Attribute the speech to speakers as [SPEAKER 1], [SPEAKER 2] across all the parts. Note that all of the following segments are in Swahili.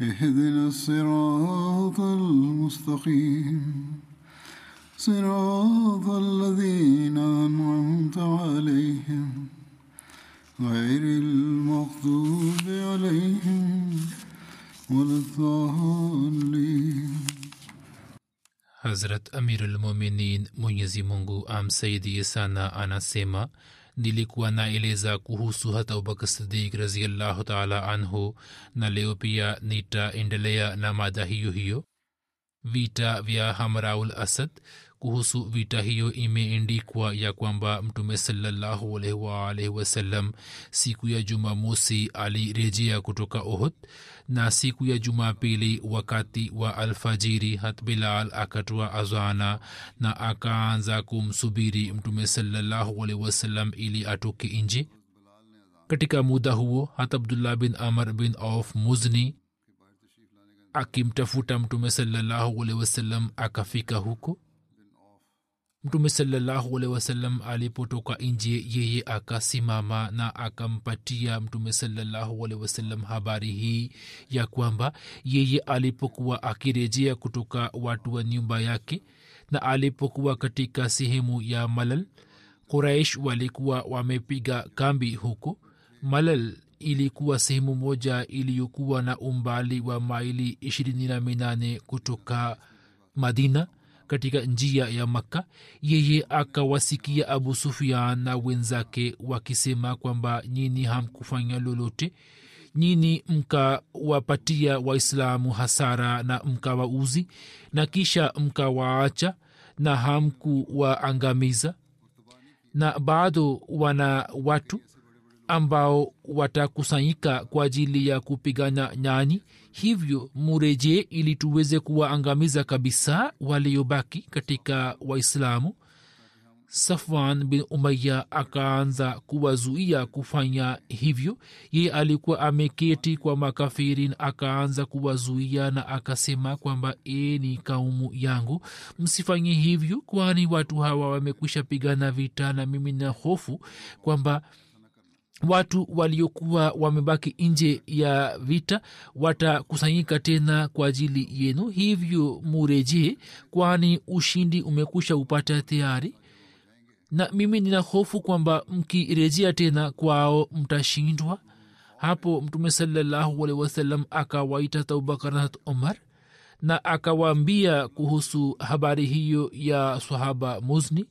[SPEAKER 1] اهدنا الصراط المستقيم. صراط الذين أنعمت عليهم. غير المغضوب عليهم ولا الضالين.
[SPEAKER 2] حضرت امیر المومنین منیزی منگو أم سيدي سانا آنا nilikuwa naeleza kuhusu hata abubakar sidik raziallahu taala anhu na leo pia nitaendelea na mada hiyo hiyo. Vita vya hamraul asad kuhusu vita hiyo imeendikwa ya kwamba mtume waalaihi wasallam siku ya jumamosi alirejea kutoka ohud na siku ya jumapili wakati wa alfajiri hat bilal akatoa azana na akaanza kumsubiri mtume salallahu alaihi wasallam ili atoke nje. Katika muda huo hat abdullah bin amr bin auf muzni akimtafuta mtume salallahu alaihi wasallam akafika huko mtume salallahu alehi wasallam alipotoka nje yeye akasimama na akampatia mtume salallahu alehi wasallam habari hii ya kwamba yeye alipokuwa akirejea kutoka watu wa nyumba yake na alipokuwa katika sehemu ya malal quraish walikuwa wamepiga kambi huko. Malal ilikuwa sehemu moja iliyokuwa na umbali wa maili ishirini na minane kutoka madina katika njia ya makka yeye akawasikia abu sufian na wenzake wakisema kwamba nyini hamkufanya lolote nyini mkawapatia waislamu hasara na mkawauzi na kisha mkawaacha na hamkuwaangamiza. Na bado wana watu ambao watakusanyika kwa ajili ya kupigana nyani. Hivyo murejee ili tuweze kuwaangamiza kabisa waliobaki katika waislamu. Safwan bin umaya akaanza kuwazuia kufanya hivyo. Ye alikuwa ameketi kwa makafirin akaanza kuwazuia na akasema kwamba e ni kaumu yangu. Msifanye hivyo kwani watu hawa wamekwisha pigana vita na mimi na hofu kwamba watu waliokuwa wamebaki nje ya vita watakusanyika tena kwa ajili yenu. Hivyo murejee kwani ushindi umekusha upata tayari. Na mimi nina hofu kwamba mkirejea tena kwao mtashindwa. Hapo mtume salallahu alehi wasallam akawaita abubakar na umar na akawaambia kuhusu habari hiyo ya sahaba muzni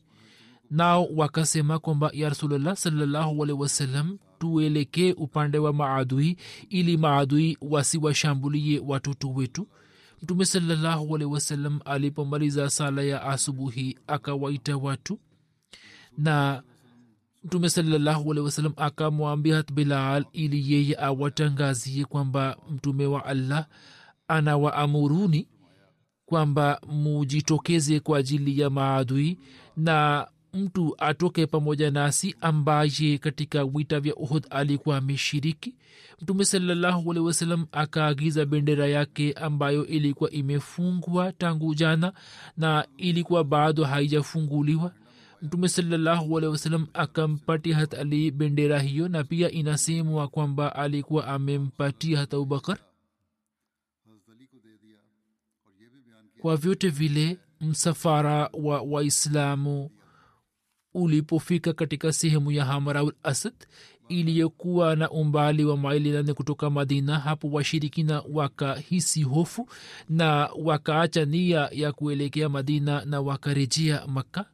[SPEAKER 2] nao wakasema kwamba ya rasulllah salllahualhi wasallam tuelekee upande wa maadui ili maadui wasiwashambulie watoto wetu. Mtume salllahualhi wasallam alipomaliza sala ya asubuhi akawaita watu. Na mtume salllahualhi wasallam akamwambia bilal ili yeye awatangazie kwamba mtume wa allah anawaamuruni kwamba mujitokeze kwa ajili ya maadui na mtu atoke pamoja nasi ambaye katika vita vya uhud alikuwa ameshiriki? Mtume salallahu alehi akaagiza bendera yake ambayo ilikuwa imefungwa tangu jana na ilikuwa bado haijafunguliwa. Mtume salallahu alehi akampatia hat ali bendera hiyo na pia inasemwa kwamba alikuwa amempatia hata abubakar kwa vyote vile msafara wa waislamu ulipofika katika sehemu ya hamraul asad iliyokuwa na umbali wa maili nane kutoka madina hapo washirikina wakahisi hofu na wakaacha nia ya kuelekea madina na wakarejea makka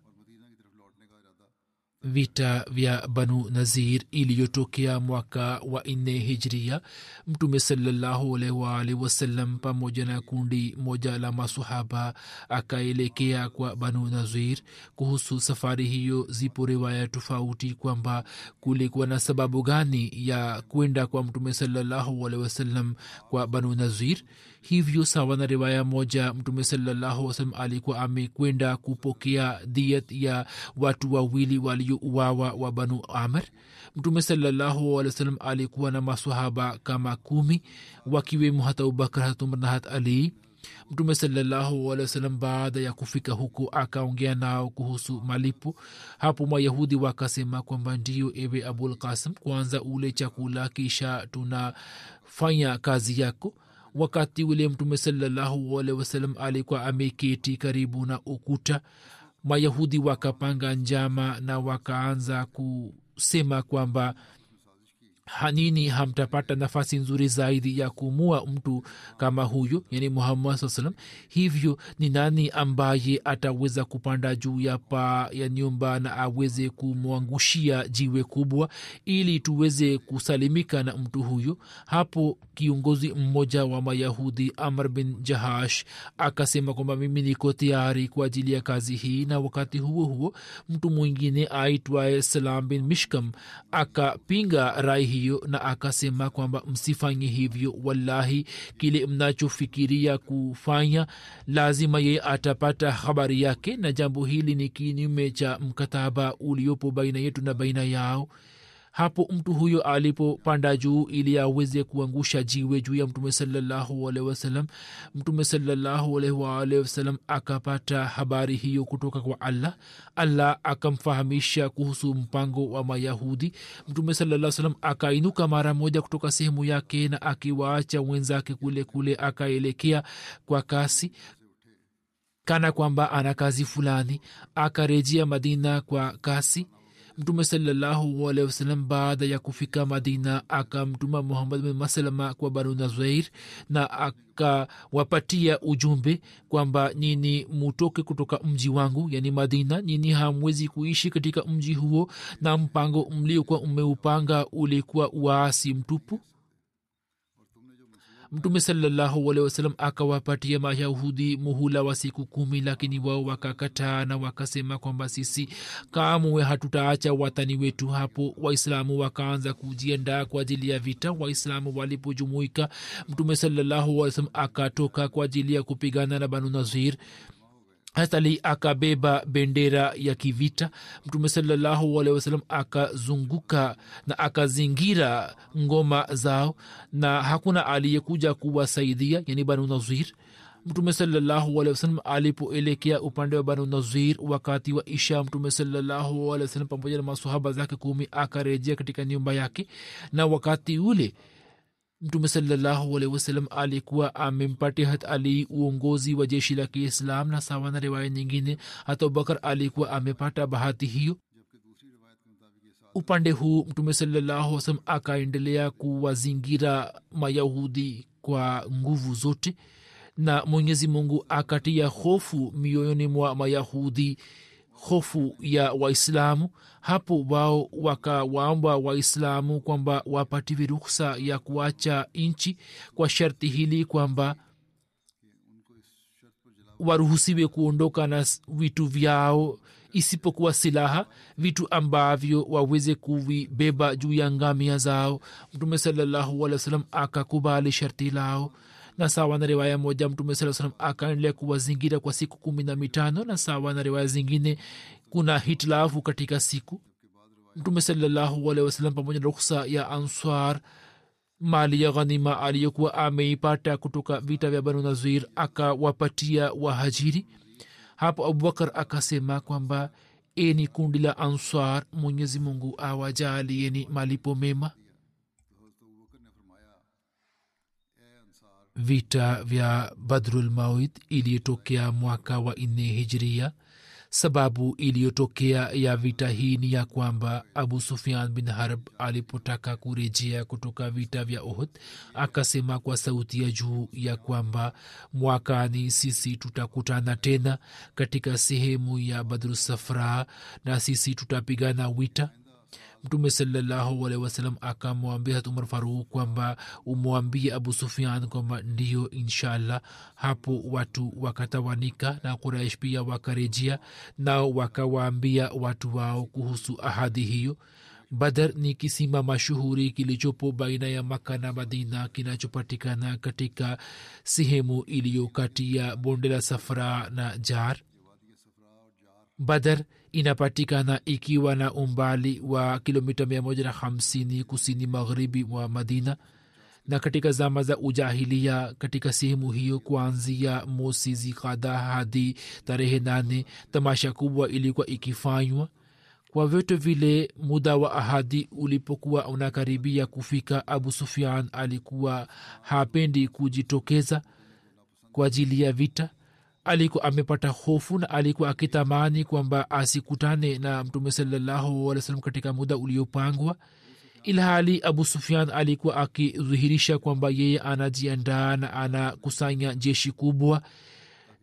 [SPEAKER 2] vita vya banu nazir iliyotokea mwaka wa nne hijria mtume salllahualwalhi wasallam pamoja na kundi moja la masahaba akaelekea kwa banu nazir. Kuhusu safari hiyo zipo riwaya tofauti kwamba kulikuwa na sababu gani ya kwenda kwa mtume salllahualhi wasallam kwa banu nazir hivyo sawa na riwaya moja mtume sallahuwasalam alikuwa amekwenda kupokea diet ya watu wawili waliouawa wa banu amr. Mtume sallahualwasalam alikuwa na masahaba kama kumi wakiwemo hata abubakar hat umar na hat ali. Mtume sallahualwasalam baada ya kufika huko akaongea nao kuhusu malipo. Hapo mayahudi wakasema kwamba ndio ewe abul kasim kwanza ule chakula kisha tunafanya kazi yako wakati ule mtume salllahualhi wasalam alikuwa ameketi karibu na ukuta mayahudi wakapanga njama na wakaanza kusema kwamba hanini hamtapata nafasi nzuri zaidi ya kumua mtu kama huyo yani muhammad saa salam hivyo ni nani ambaye ataweza kupanda juu ya paa ya nyumba na aweze kumwangushia jiwe kubwa ili tuweze kusalimika na mtu huyo hapo kiongozi mmoja wa mayahudi amr bin jahash akasema kwamba mimi niko tayari kwa ajili ya kazi hii na wakati huo huo mtu mwingine aitwaye salam bin mishkam akapinga rai hiyo na akasema kwamba msifanye hivyo wallahi kile mnachofikiria kufanya lazima yeye atapata habari yake na jambo hili ni kinyume cha mkataba uliopo baina yetu na baina yao hapo mtu huyo alipopanda juu ili aweze kuangusha jiwe juu ya mtume sawasalam mtume salallahu alehi waalehi wasalam akapata habari hiyo kutoka kwa allah. Allah akamfahamisha kuhusu mpango wa mayahudi. Mtume salaa akainuka mara moja kutoka sehemu yake na akiwaacha wenzake kule kule akaelekea kwa kasi kana kwamba ana kazi fulani akarejea madina kwa kasi mtume salallahu alehi wasalam baada ya kufika madina akamtuma muhammad bin maslama kwa banu nazair na akawapatia ujumbe kwamba nini mutoke kutoka mji wangu yani madina nini hamwezi kuishi katika mji huo na mpango mliokuwa umeupanga ulikuwa waasi mtupu mtume salallahu alehi wasalam akawapatia mayahudi muhula wa siku kumi lakini wao wakakataa na wakasema kwamba sisi kamwe hatutaacha watani wetu hapo. Waislamu wakaanza kujiandaa kwa ajili ya vita. Waislamu walipojumuika mtume salallahu alehi wasalam akatoka kwa ajili ya kupigana na banu nazir hatali akabeba bendera ya kivita. Mtume salallahu alehi wasalam akazunguka na akazingira ngoma zao na hakuna aliyekuja kuwasaidia yani banu nazir. Mtume salallahu alehi wasalam alipoelekea upande wa banu nazir wakati wa isha mtume salallahu alehi wasalam pamoja na masahaba zake kumi akarejea katika nyumba yake. Na wakati ule mtume salallahu alehi wasalam alikuwa amempatia hat ali uongozi wa jeshi la kiislam na sawa na riwaya nyingine hata abubakar alikuwa amepata bahati hiyo. Upande huu mtume salallahu wasalam akaendelea kuwazingira mayahudi kwa nguvu zote na mwenyezi mungu akatia hofu mioyoni mwa mayahudi hofu ya waislamu. Hapo wao wakawaomba waislamu kwamba wapatiwe ruksa ya kuacha nchi kwa sharti hili kwamba waruhusiwe kuondoka na vitu vyao isipokuwa silaha vitu ambavyo waweze kuvibeba juu ya ngamia zao. Mtume salallahu sallam akakubali sharti lao na sawa na riwaya moja mtume saa salam akaendelea kuwazingira kwa siku kumi na mitano na sawa na riwaya zingine kuna hitilafu katika siku. Mtume salallahu alehi wasalam pamoja na ruksa ya answar mali ya ghanima aliyokuwa ameipata kutoka vita vya banu nazir akawapatia wahajiri. Hapo abubakar akasema kwamba eni kundi la answar mwenyezi mungu awajalieni malipo mema vita vya badrulmawid iliyotokea mwaka wa nne hijiria sababu iliyotokea ya vita hii ni ya kwamba abu sufian bin harb alipotaka kurejea kutoka vita vya ohd akasema kwa sauti ya juu ya kwamba mwakani sisi tutakutana tena katika sehemu ya badrusafra na sisi tutapigana wita mtume salllahualhi wasalam akamwambia hat umar kwamba umwambie abu sufian kwamba ndiyo inshallah. Hapo watu wakatawanika na quraish pia wakarejea nao wakawaambia watu wao kuhusu ahadi hiyo. Badar ni kisima mashuhuri kilichopo baina ya maka na madina kinachopatikana katika sehemu iliyo kati ya bonde la safra na jar badar inapatikana ikiwa na umbali wa kilomita 150 kusini magharibi mwa madina. Na katika zama za ujahilia katika sehemu hiyo kuanzia mosi zikada hadi tarehe nane tamasha kubwa ilikuwa ikifanywa. Kwa vyote vile muda wa ahadi ulipokuwa unakaribia kufika abu sufian alikuwa hapendi kujitokeza kwa ajili ya vita alikuwa amepata hofu na alikuwa akitamani kwamba asikutane na mtume sallahualwasalam katika muda uliopangwa ilhali abu sufian alikuwa akidhihirisha kwamba yeye anajiandaa na anakusanya jeshi kubwa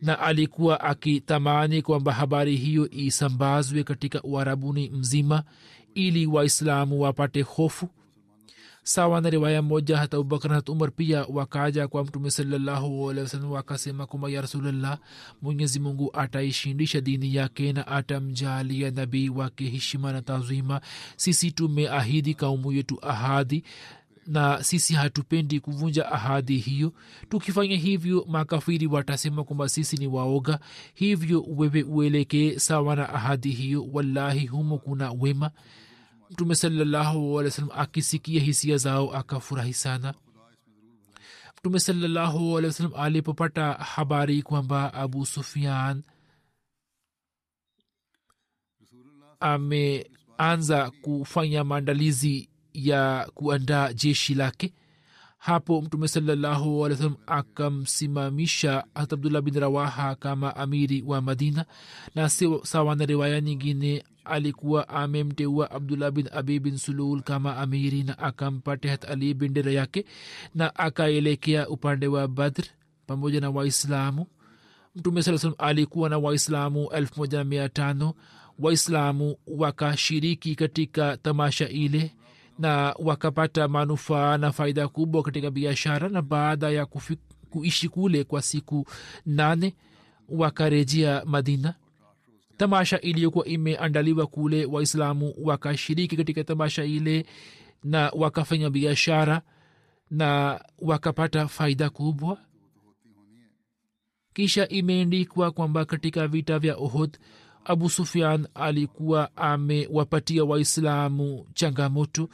[SPEAKER 2] na alikuwa akitamani kwamba habari hiyo isambazwe katika uharabuni mzima ili waislamu wapate hofu sawa na riwaya moja hata abubakar hata umar pia wakaja kwa mtume sallahualwasalam wakasema kwamba ya rasulllah mwenyezi mungu ataishindisha dini yake na atamjalia nabii wake heshima na tazima sisi tumeahidi kaumu yetu ahadi na sisi hatupendi kuvunja ahadi hiyo. Tukifanya hivyo makafiri watasema kwamba sisi ni waoga. Hivyo wewe uelekee sawa na ahadi hiyo. Wallahi humo kuna wema mtume sallahualwasalam akisikia hisia zao akafurahi sana. Mtume sallahualwasalam alipopata habari kwamba abu sufian ameanza kufanya maandalizi ya kuandaa jeshi lake hapo mtume sallahualwasalam akamsimamisha hat abdullah bin rawaha kama amiri wa madina. Na sawa na riwaya nyingine alikuwa amemteua abdullah bin abi bin sulul kama amiri na akampate hat ali bendera yake na akaelekea upande wa badr pamoja na waislamu. Mtume saa salam alikuwa na waislamu elfu moja na mia tano. Waislamu wakashiriki katika tamasha ile na wakapata manufaa na faida kubwa katika biashara na baada ya kuishi kule kwa siku nane wakarejea madina tamasha iliyokuwa imeandaliwa kule waislamu wakashiriki katika tamasha ile na wakafanya biashara na wakapata faida kubwa. Kisha imeendikwa kwamba katika vita vya ohod abu sufian alikuwa amewapatia waislamu changamoto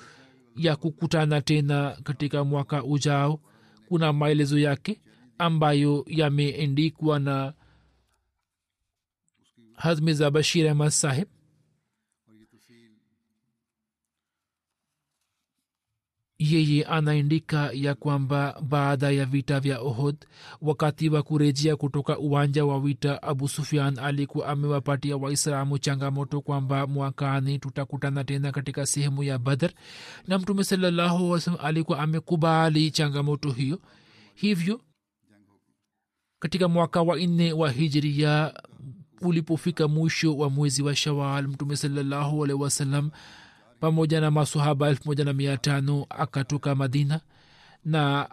[SPEAKER 2] ya kukutana tena katika mwaka ujao. Kuna maelezo yake ambayo yameendikwa na hazmiza بشیر احمد صاحب yeye anaandika ya kwamba baada ya vita vya ohod wakati wa kurejea kutoka uwanja wa vita abu sufian alikuwa amewapatia waislamu changamoto kwamba mwakani tutakutana tena katika sehemu ya badr na mtume salallahu wasalam alikuwa amekubali changamoto hiyo. Hivyo katika mwaka wa nne wa hijria ulipofika mwisho wa mwezi wa shawal mtume salallahu alehi wasalam pamoja na masahaba elfu moja na mia tano akatoka madina na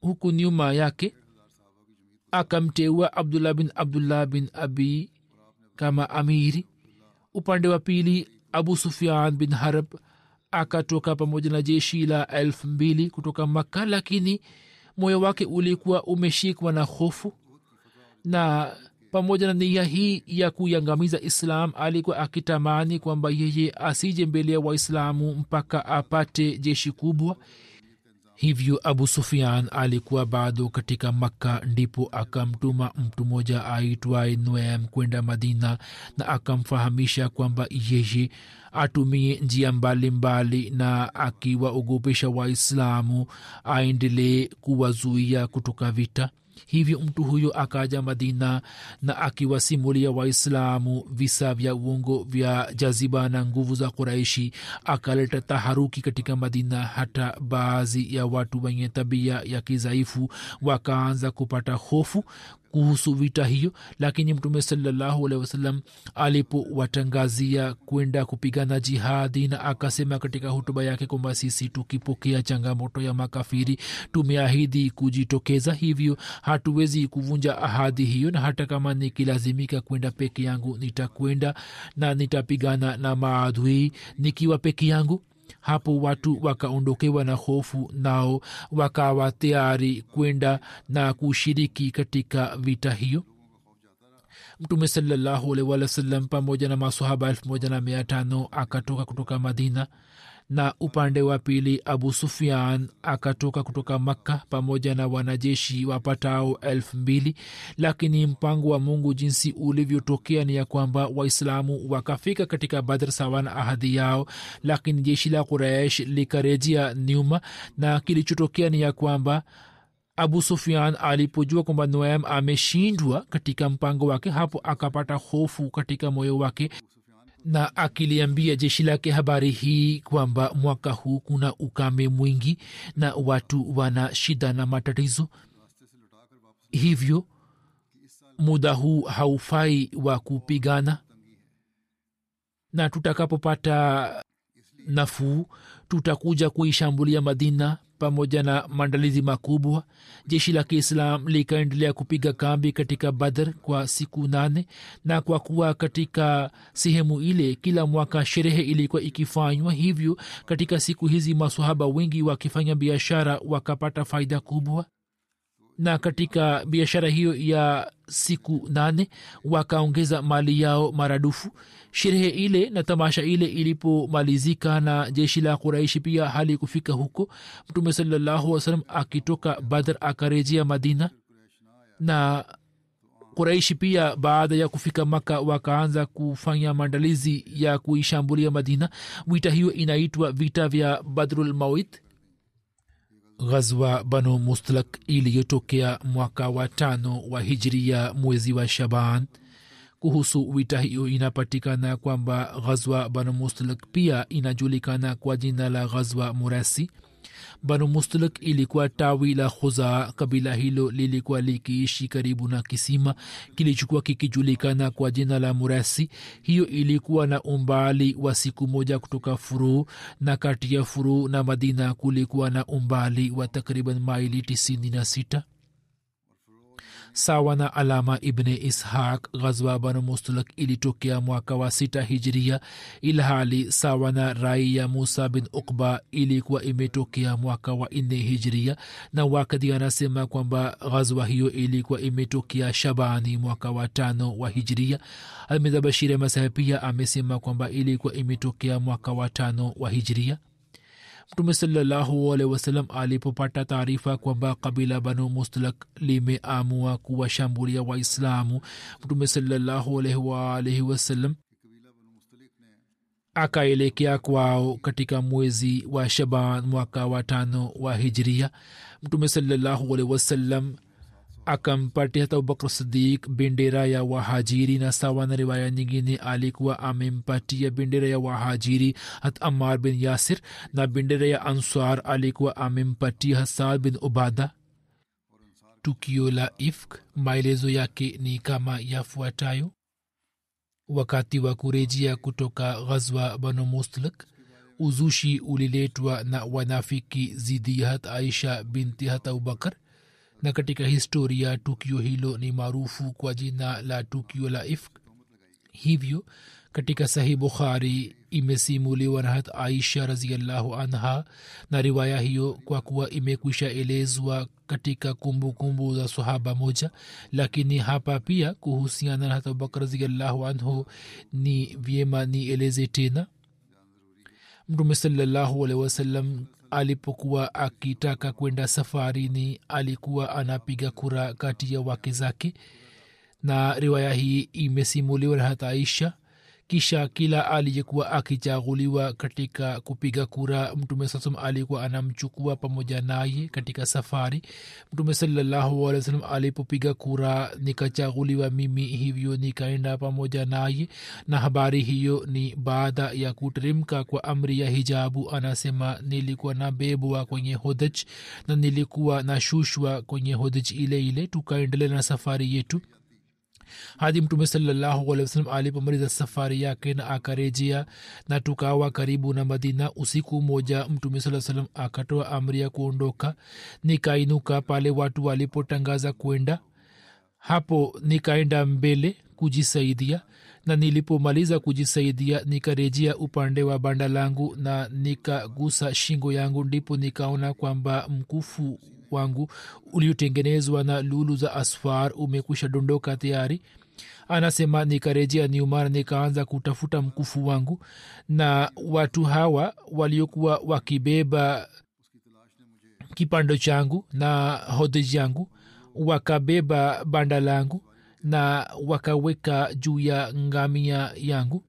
[SPEAKER 2] huku nyuma yake akamteua abdullah bin abdullah bin abi kama amiri. Upande wa pili abu sufian bin harab akatoka pamoja na jeshi la elfu mbili kutoka makka lakini moyo wake ulikuwa umeshikwa na hofu na pamoja na nia hii ya kuiangamiza islam alikuwa akitamani kwamba yeye asije mbele ya waislamu mpaka apate jeshi kubwa. Hivyo abu sufian alikuwa bado katika makka ndipo akamtuma mtu mmoja aitwaye noem kwenda madina na akamfahamisha kwamba yeye atumie njia mbalimbali mbali na akiwaogopesha waislamu aendelee kuwazuia kutoka vita hivyo mtu huyo akaja madina na akiwasimulia waislamu visa vya uongo vya jaziba na nguvu za kuraishi akaleta taharuki katika madina. Hata baadhi ya watu wenye tabia ya kizaifu wakaanza kupata hofu kuhusu vita hiyo lakini mtume salallahu alehi wasallam alipowatangazia kwenda kupigana jihadi na akasema katika hutuba yake kwamba sisi tukipokea changamoto ya makafiri tumeahidi kujitokeza hivyo hatuwezi kuvunja ahadi hiyo na hata kama nikilazimika kwenda peke yangu nitakwenda na nitapigana na maadui nikiwa peke yangu hapo watu wakaondokewa na hofu nao wakawa tayari kwenda na kushiriki katika vita hiyo. Mtume salallahu alaihi wa sallam pamoja na masahaba elfu moja na mia tano akatoka kutoka madina na upande wa pili abu sufian akatoka kutoka makka pamoja na wanajeshi wapatao elfu mbili. Lakini mpango wa mungu jinsi ulivyotokea ni ya kwamba waislamu wakafika katika badr sawa na ahadi yao lakini jeshi la quraish likarejea nyuma. Na kilichotokea ni ya kwamba abu sufian alipojua kwamba noam ameshindwa katika mpango wake hapo akapata hofu katika moyo wake na akiliambia jeshi lake habari hii kwamba mwaka huu kuna ukame mwingi na watu wana shida na matatizo. Hivyo muda huu haufai wa kupigana. Na tutakapopata nafuu tutakuja kuishambulia madina pamoja na maandalizi makubwa. Jeshi la kiislam likaendelea kupiga kambi katika badr kwa siku nane na kwa kuwa katika sehemu ile kila mwaka sherehe ilikuwa ikifanywa hivyo katika siku hizi masahaba wengi wakifanya biashara wakapata faida kubwa na katika biashara hiyo ya siku nane wakaongeza mali yao maradufu. Sherehe ile na tamasha ile ilipomalizika na jeshi la kuraishi pia hali kufika huko mtume salallahu wasalam akitoka badr akarejea madina. Na kuraishi pia baada ya kufika maka wakaanza kufanya maandalizi ya kuishambulia madina. Vita hiyo inaitwa vita vya badrul mawit ghazwa banu mustlak iliyotokea mwaka wa tano wa hijria mwezi wa shaban. Kuhusu vita hiyo inapatikana kwamba ghazwa banu mustlak pia inajulikana kwa jina la ghazwa murasi banu mustlik ilikuwa tawi la khuzaa. Kabila hilo lilikuwa likiishi karibu na kisima kilichokuwa kikijulikana kwa jina la murasi. Hiyo ilikuwa na umbali wa siku moja kutoka furuu na kati ya furuu na madina kulikuwa na umbali wa takriban maili 96 sawa na alama ibne ishaq ghazwa banu mustalak ilitokea mwaka wa sita hijiria ilhali sawa na rai ya musa bin ukba ilikuwa imetokea mwaka wa nne hijiria na wakati anasema kwamba ghazwa hiyo ilikuwa imetokea shabani mwaka wa tano wa hijiria almedha bashiri masahe pia amesema kwamba ilikuwa imetokea mwaka wa tano wa hijiria mtume salllahualhi wasalam alipopata taarifa kwamba kabila banu mustalak limeamua kuwashambulia waislamu mtume salllahualwalhi wasalam akaelekea kwao katika mwezi wa shaban mwaka wa tano wa hijria. Mtume salllahualhi wasalam ಅಕಂಪಠ್ಯತೊಬ್ಬಕ್ರಸದೀಕ್ ಬೆಂಡೇರಾಯ ವಹಾಜೀರಿ ನಸಾವನ ರಿವಾಯನಿಗಿನಿ ಆಲಿಕ್ ವ ಅಮೆಂಪಟಿಯ ಬೆಂಡೇರಾಯ ವಹಾಜೀರಿ ಹತ್ ಅಮ್ಮಾರ್ ಬಿನ್ ಯಾಸಿರ್ ನ ಬೆಂಡೇರಾಯ ಅನ್ಸಾರ್ ಆಲಿಕ್ ವ ಅಮೆಂಪಟಿ ಹಸಾರ್ ಬಿನ್ ಉಬಾದಾ tukio la ifk maelezo yake ni kama yafuatayo wakati wa kurejea kutoka ghazwa banu muslak uzushi uliletwa na wanafiki zidi hat aisha binti hat abubakar na katika historia tukio hilo ni maarufu kwa jina la tukio la ifk. Hivyo katika sahih bukhari imesimuliwa na hat aisha raziallahu anha na riwaya hiyo kwa kuwa imekwisha elezwa katika kumbukumbu kumbu za sahaba moja lakini hapa pia kuhusiana na hat abubakar raziallahu anhu ni vyema nieleze tena. Mtume salallahu alehi wasallam alipokuwa akitaka kwenda safarini alikuwa anapiga kura kati ya wake zake. Na riwaya hii imesimuliwa na hata aisha kisha kila aliyekuwa akichaguliwa katika kupiga kura mtume saa salam alikuwa anamchukua pamoja naye katika safari. Mtume salallahu alipopiga kura nikachaguliwa mimi hivyo nikaenda pamoja naye. Na habari hiyo ni baada ya kuteremka kwa amri ya hijabu anasema nilikuwa na bebwa kwenye hodaj na nilikuwa na shushwa kwenye hodaj ile ile. Tukaendelea na safari yetu hadi mtume sallahualwasalam alipomaliza safari yake na akarejea na tukawa karibu na madina usiku moja mtume saa salam akatoa amri ya kuondoka. Nikainuka pale watu walipotangaza kwenda. Hapo nikaenda mbele kujisaidia na nilipomaliza kujisaidia nikarejea upande wa banda langu na nikagusa shingo yangu ndipo nikaona kwamba mkufu wangu uliotengenezwa na lulu za asfar umekwisha dondoka tayari. Anasema nikarejea niumara nikaanza kutafuta mkufu wangu. Na watu hawa waliokuwa wakibeba kipando changu na hodej yangu wakabeba banda langu na wakaweka juu ya ngamia yangu.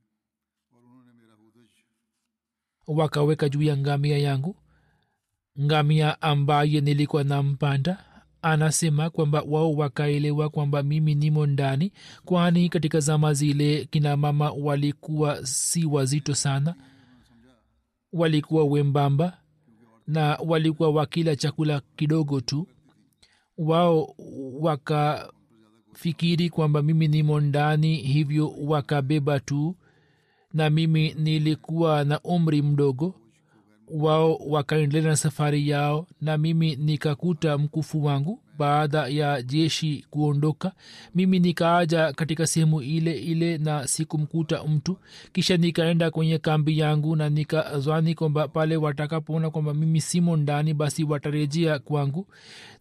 [SPEAKER 2] Wakaweka juu ya ngamia yangu ngamia ambaye nilikuwa nampanda anasema kwamba wao wakaelewa kwamba mimi nimo ndani kwani katika zama zile kina mama walikuwa si wazito sana. Walikuwa wembamba na walikuwa wakila chakula kidogo tu. Wao wakafikiri kwamba mimi nimo ndani hivyo wakabeba tu. Na mimi nilikuwa na umri mdogo wao wakaendelea na safari yao na mimi nikakuta mkufu wangu baada ya jeshi kuondoka. Mimi nikaaja katika sehemu ile ile na sikumkuta mtu. Kisha nikaenda kwenye kambi yangu na nikazwani kwamba pale watakapoona kwamba mimi simo ndani basi watarejea kwangu.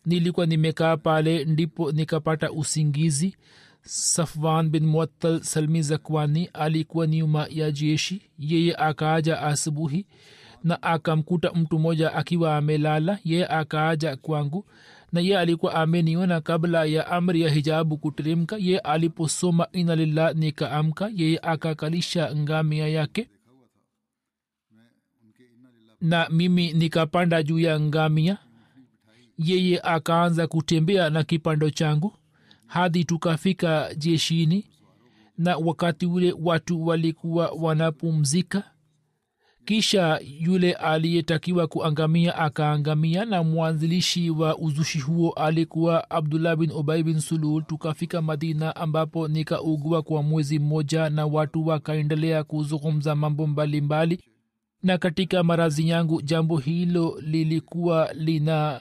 [SPEAKER 2] Nilikuwa nimekaa pale ndipo nikapata usingizi. Safwan bin muattal salmi zakwani alikuwa nyuma ya jeshi. Yeye akaaja asubuhi na akamkuta mtu mmoja akiwa amelala. Ye akaaja kwangu na ye alikuwa ameniona kabla ya amri ya hijabu kuteremka. Ye aliposoma ina lillah nikaamka. Yeye akakalisha ngamia yake na mimi nikapanda juu ya ngamia. Yeye akaanza kutembea na kipando changu hadi tukafika jeshini na wakati ule watu walikuwa wanapumzika kisha yule aliyetakiwa kuangamia akaangamia na mwanzilishi wa uzushi huo alikuwa abdullah bin ubai bin sulul tukafika madina ambapo nikaugua kwa mwezi mmoja na watu wakaendelea kuzungumza mambo mbalimbali mbali. na katika marazi yangu jambo hilo lilikuwa lina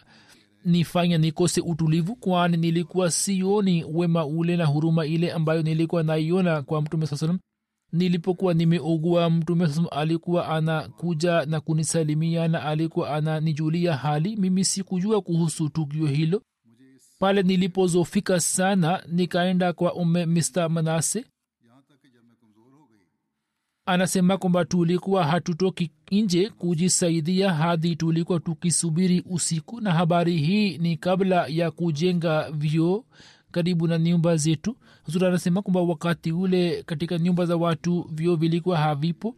[SPEAKER 2] nifanya nikose utulivu kwani nilikuwa sioni wema ule na huruma ile ambayo nilikuwa naiona kwa mtume saa salam nilipokuwa nimeugua mtume saa alikuwa anakuja na kunisalimia na alikuwa ananijulia hali. Mimi sikujua kuhusu tukio hilo. Pale nilipozofika sana nikaenda kwa ume mr manase. Anasema kwamba tulikuwa hatutoki nje kujisaidia hadi tulikuwa tukisubiri usiku na habari hii ni kabla ya kujenga vyoo karibu na nyumba zetu. Huzuri anasema kwamba wakati ule katika nyumba za watu vyo vilikuwa havipo.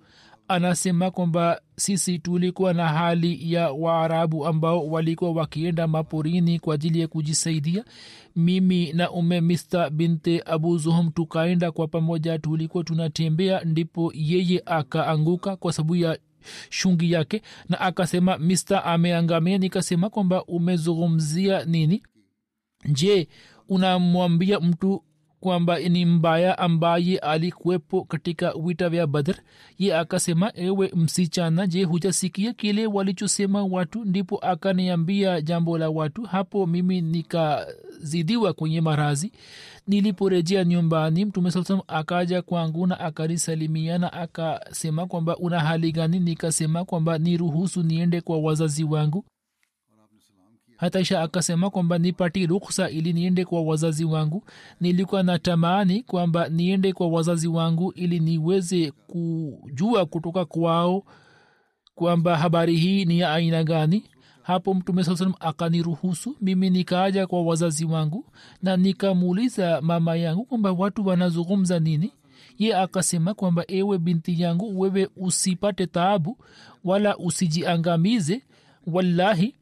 [SPEAKER 2] Anasema kwamba sisi tulikuwa na hali ya waarabu ambao walikuwa wakienda maporini kwa ajili ya kujisaidia. Mimi na ume mista binte abu zuhum tukaenda kwa pamoja tulikuwa tunatembea ndipo yeye akaanguka kwa sababu ya shungi yake na akasema mista ameangamia. Nikasema kwamba umezungumzia nini? Je unamwambia mtu kwamba ni mbaya ambaye alikuwepo katika vita vya badr? Ye akasema ewe msichana je hujasikia kile walichosema watu? Ndipo akaniambia jambo la watu hapo mimi nikazidiwa kwenye marazi. Niliporejea nyumbani mtume saa salam akaja kwangu na akanisalimia na akasema kwamba una hali gani? Nikasema kwamba niruhusu niende kwa wazazi wangu hata isha akasema kwamba nipati ruksa ili niende kwa wazazi wangu. Nilikuwa na tamani kwamba niende kwa wazazi wangu ili niweze kujua kutoka kwao kwamba habari hii ni ya aina gani. Hapo mtume saa salam akaniruhusu mimi nikaaja kwa wazazi wangu na nikamuuliza mama yangu kwamba watu wanazungumza nini? Ye akasema kwamba ewe binti yangu wewe usipate taabu wala usijiangamize. Wallahi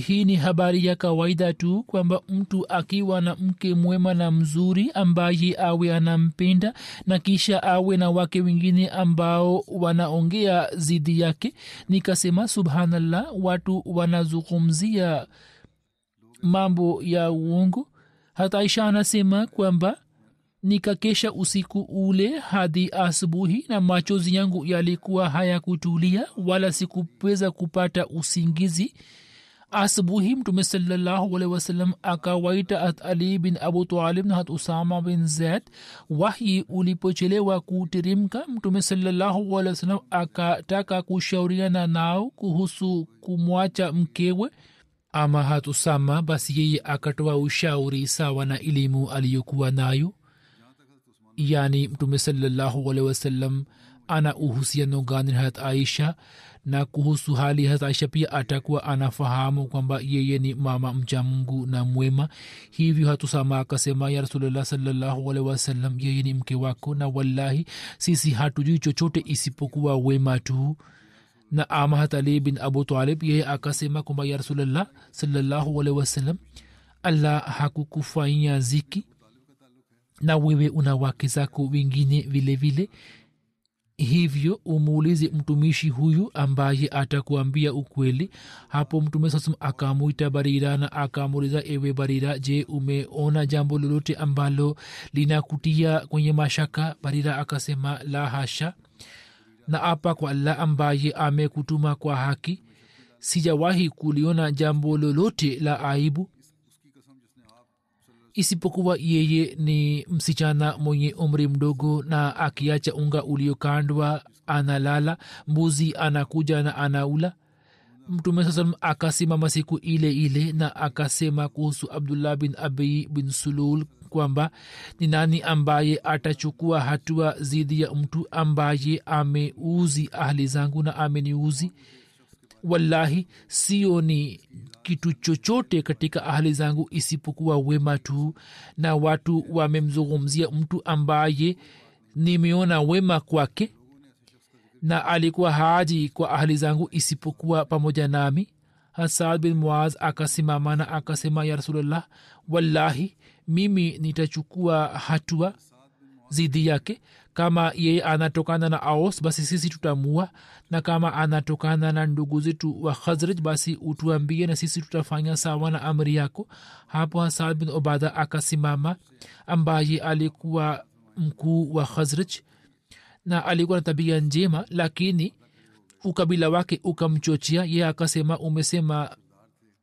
[SPEAKER 2] hii ni habari ya kawaida tu kwamba mtu akiwa na mke mwema na mzuri ambaye awe anampenda na kisha awe na wake wengine ambao wanaongea zidi yake nikasema subhanallah watu wanazungumzia mambo ya uongo. Hata isha anasema kwamba nikakesha usiku ule hadi asubuhi na machozi yangu yalikuwa hayakutulia wala sikuweza kupata usingizi asubuhi mtume wasallam akawaita hat ali bin abu talib na hat usama bin zaid. Wahyi ulipochelewa kutirimka mtume wasallam akataka kushauriana nao kuhusu kumwacha mkewe. Ama hat usama basi yeye akatoa ushauri sawa na elimu aliyokuwa nayo. Yani mtume wasallam ana uhusiano gani na hat aisha na kuhusu hali hat aisha pia atakuwa anafahamu kwamba yeye ni mama mcha mungu na mwema. Hivyo hatusama akasema ya rasulllah salllahualhi wasallam yeye ni mke wako na wallahi sisi hatujui chochote isipokuwa wema tu. Na ama hatali bin abu talib yeye akasema kwamba ya rasulllah salllahualhi wasallam allah hakukufanyia ziki na wewe una wake zako wengine vile vile hivyo umuulize mtumishi huyu ambaye atakuambia ukweli. Hapo mtume sasam akamwita barira na akamuuliza ewe barira je umeona jambo lolote ambalo linakutia kwenye mashaka? Barira akasema la hasha. Na apa kwa allah ambaye amekutuma kwa haki. Sijawahi kuliona jambo lolote la aibu isipokuwa yeye ni msichana mwenye umri mdogo na akiacha unga uliokandwa analala mbuzi anakuja na anaula. Mtume saa salam akasimama siku ile ile na akasema kuhusu abdullah bin abi bin sulul kwamba ni nani ambaye atachukua hatua zidi ya mtu ambaye ameuzi ahli zangu na ameniuzi wallahi sio ni kitu chochote katika ahli zangu isipokuwa wema tu na watu wamemzungumzia mtu ambaye nimeona wema kwake na alikuwa haji kwa ahli zangu isipokuwa pamoja nami. Hasad bin muaz akasimama akasema ya rasulllah wallahi mimi nitachukua hatua zidi yake kama yeye anatokana na aos basi sisi tutamua na kama anatokana na ndugu zetu wa khazraj basi utuambie na sisi tutafanya sawa na amri yako. Hapo hasad bin obada akasimama ambaye alikuwa mkuu wa khazraj na alikuwa na tabia njema lakini ukabila wake ukamchochea. Ye akasema umesema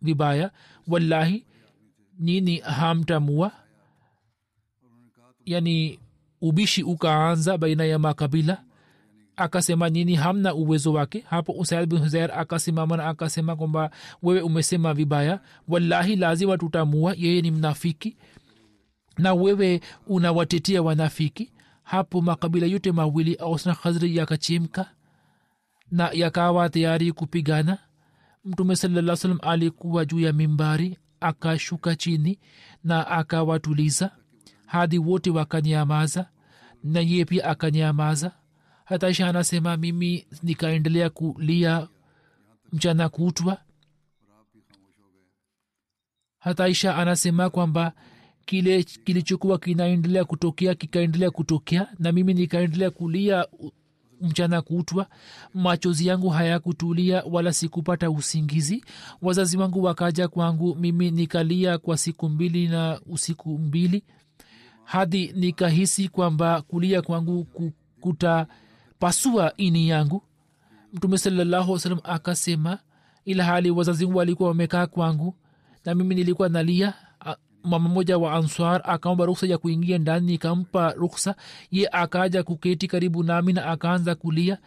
[SPEAKER 2] vibaya. Wallahi nini hamtamua yani ubishi ukaanza baina ya makabila. Akasema nini hamna uwezo wake? Hapo usaid bin huzair akasimama na akasema kwamba wewe umesema vibaya. Wallahi lazima tutamua. Yeye ni mnafiki na wewe unawatetea wanafiki. Hapo makabila yote mawili aus khazri yakachimka na yakawa tayari kupigana. Mtume salaa salam alikuwa juu ya mimbari akashuka chini na akawatuliza. Hadi wote wakanyamaza na yeye pia akanyamaza. Hata isha anasema mimi nikaendelea kulia mchana kutwa. Hata isha anasema kwamba kile kilichokuwa kinaendelea kutokea kikaendelea kutokea na mimi nikaendelea kulia mchana kutwa. Machozi yangu hayakutulia wala sikupata usingizi. Wazazi wangu wakaja kwangu mimi nikalia kwa siku mbili na usiku mbili hadi nikahisi kwamba kulia kwangu kutapasua ini yangu. Mtume salallahu salam akasema ila hali wazazi walikuwa wamekaa kwangu na mimi nilikuwa nalia. Mama moja wa answar akaomba ruksa ya kuingia ndani nikampa ruksa ye akaja kuketi karibu nami na akaanza kulia.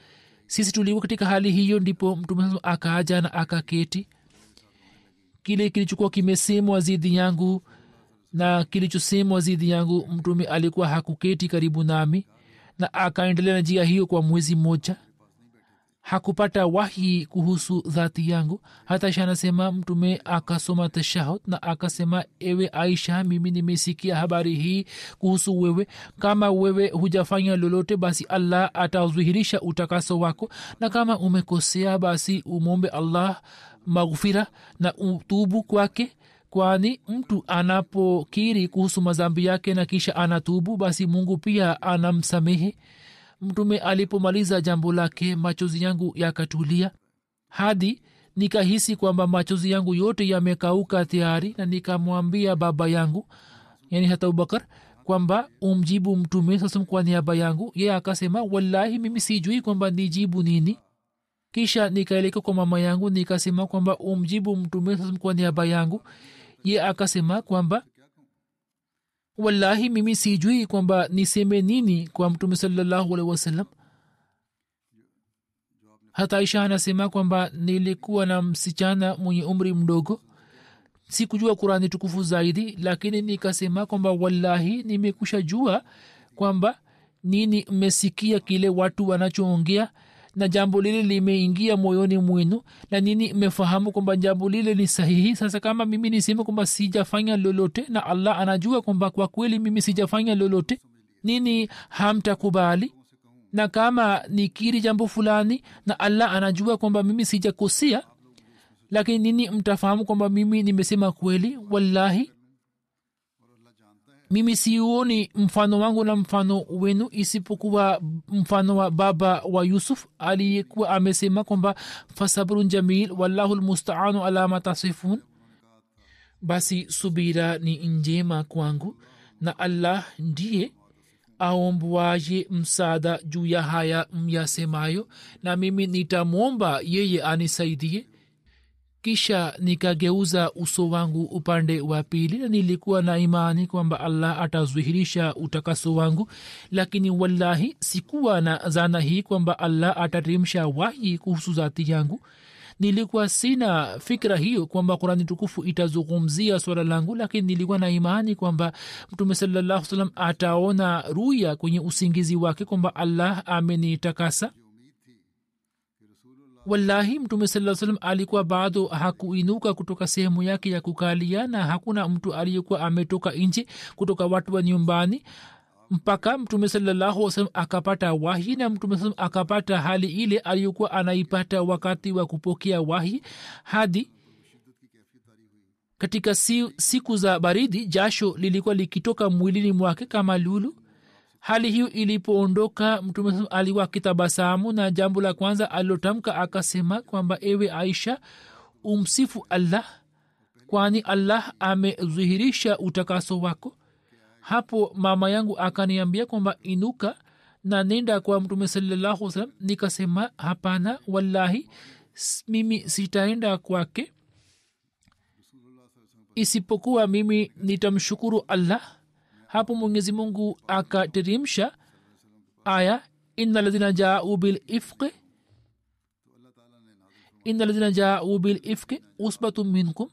[SPEAKER 2] Sisi tulikuwa katika hali hiyo ndipo mtume akaja na akaketi. Kile kilichokuwa kimesemwa zidi yangu na kilichosemwa zidi yangu mtume alikuwa hakuketi karibu nami na akaendelea na njia hiyo kwa mwezi mmoja. Hakupata wahi kuhusu dhati yangu. Hata isha anasema mtume akasoma tashahud na akasema ewe aisha mimi nimesikia habari hii kuhusu wewe. Kama wewe hujafanya lolote basi allah atadhihirisha utakaso wako. Na kama umekosea basi umombe allah maghfira na utubu kwake kwani mtu anapokiri kuhusu mazambi yake na kisha anatubu basi mungu pia anamsamehe? Mtume alipomaliza jambo lake machozi yangu yakatulia hadi nikahisi kwamba machozi yangu yote yamekauka tayari na nikamwambia baba yangu yani hata abubakar kwamba umjibu mtume sasa kwa niaba yangu. Ye akasema wallahi mimi sijui kwamba nijibu nini. Kisha nikaeleka kwa mama yangu nikasema kwamba umjibu mtume sasa kwa niaba yangu ye akasema kwamba wallahi mimi sijui kwamba niseme nini kwa mtume salallahu alaihi wasallam. Hata isha anasema kwamba nilikuwa na msichana mwenye umri mdogo. Sikujua kurani tukufu zaidi lakini nikasema kwamba wallahi nimekusha jua kwamba nini mmesikia kile watu wanachoongea na jambo lile limeingia moyoni mwenu na nini mmefahamu kwamba jambo lile ni sahihi. Sasa kama mimi niseme kwamba sijafanya lolote na allah anajua kwamba kwa kweli mimi sijafanya lolote nini hamtakubali? Na kama nikiri jambo fulani na allah anajua kwamba mimi sijakosia lakini nini mtafahamu kwamba mimi nimesema kweli wallahi mimi siuoni mfano wangu na mfano wenu isipokuwa mfano wa baba wa yusuf aliyekuwa amesema kwamba fasabrun jamil wallahu lmustaanu ala matasifun basi subira ni njema kwangu na allah ndiye aombwaye msaada juu ya haya myasemayo na mimi nitamwomba yeye anisaidie kisha nikageuza uso wangu upande wa pili na nilikuwa na imani kwamba allah atazuhirisha utakaso wangu. Lakini wallahi sikuwa na zana hii kwamba allah atarimsha wahi kuhusu zati yangu. Nilikuwa sina fikra hiyo kwamba kurani tukufu itazungumzia swala langu lakini nilikuwa na imani kwamba mtume salallahu salam ataona ruya kwenye usingizi wake kwamba allah amenitakasa wallahi mtume saa salam alikuwa bado hakuinuka kutoka sehemu yake ya kukalia na hakuna mtu aliyekuwa ametoka nje kutoka watu wa nyumbani. Mpaka mtume salallahu salam akapata wahi na mtume salam akapata hali ile aliyokuwa anaipata wakati wa kupokea wahi hadi katika si, siku za baridi jasho lilikuwa likitoka mwilini mwake kama lulu hali hiyo ilipoondoka mtume alikuwa akitabasamu na jambo la kwanza alilotamka akasema kwamba ewe aisha umsifu allah kwani allah amedhihirisha utakaso wako. Hapo mama yangu akaniambia kwamba inuka na nenda kwa mtume salallahu salam nikasema hapana wallahi mimi sitaenda kwake isipokuwa mimi nitamshukuru allah hapo mwenyezi mungu akaterimsha aya ina ladhina jau bilifqi ina ladhina jau bilifqi usbatu minkum.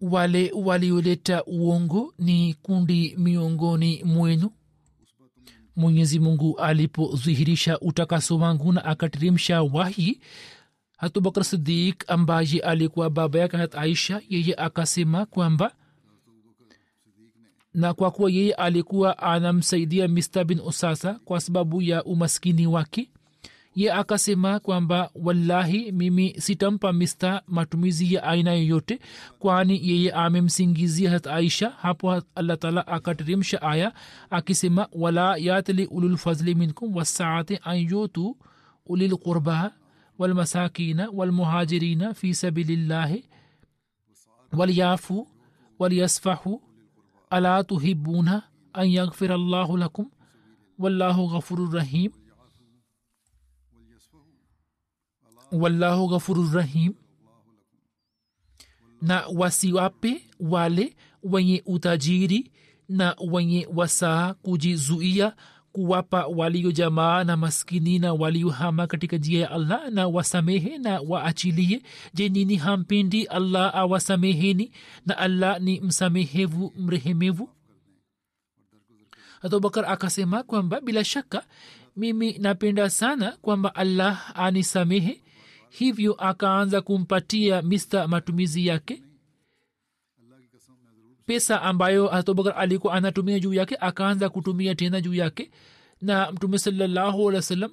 [SPEAKER 2] Wale walioleta uongo ni kundi miongoni mwenu. Mwenyezi mungu alipodhihirisha utakaso wangu na akateremsha wahi hatubakar sidik ambaye alikuwa baba yake hat aisha yeye akasema kwamba na kwa kuwa yeye alikuwa anamsaidia mista bin usasa kwa sababu ya umaskini wake ye akasema kwamba wallahi mimi sitampa mista matumizi ya aina yoyote kwani yeye amemsingizia hat aisha. Hapo allah taala akateremsha aya akisema wala yatli ululfadli minkum wasaati an yutu ulilqurba walmasakina walmuhajirina fi sabilillahi walyafu walyasfahu ala tuhibuna an yaghfira allahu lakum wallahu ghafuru rahim wallahu ghafuru rahim na wasiwape wale wenye utajiri na wenye wasaa kujizuia kuwapa walio jamaa na maskini na waliohama katika njia ya allah na wasamehe na waachilie. Je nini hampendi allah awasameheni na allah ni msamehevu mrehemevu? Abubakar akasema kwamba bila shaka mimi napenda sana kwamba allah anisamehe. Hivyo akaanza kumpatia mista matumizi yake pesa ambayo hatobakar alikuwa anatumia juu yake akaanza kutumia tena juu yake. Na mtume salallahu alih wa sallam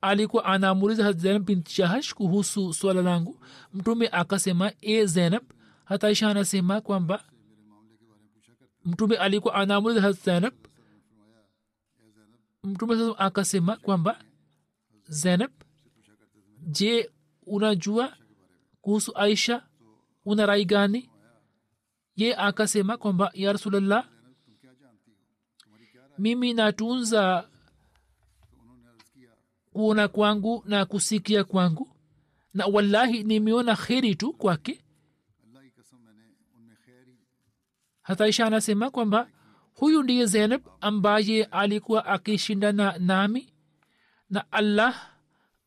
[SPEAKER 2] alikuwa anaamuliza hat zainab bin shahash kuhusu swala langu. Mtume akasema e zainab hata isha anasema kwamba mtume alikuwa anaamuliza hat zainab mtume akasema kwamba zainab je unajua kuhusu aisha una rai gani ye akasema kwamba ya rasulllah mimi natunza kuona kwangu na kusikia kwangu na wallahi nimeona kheri tu kwake. Hata isha anasema kwamba huyu ndiye zenab ambaye alikuwa akishindana nami na allah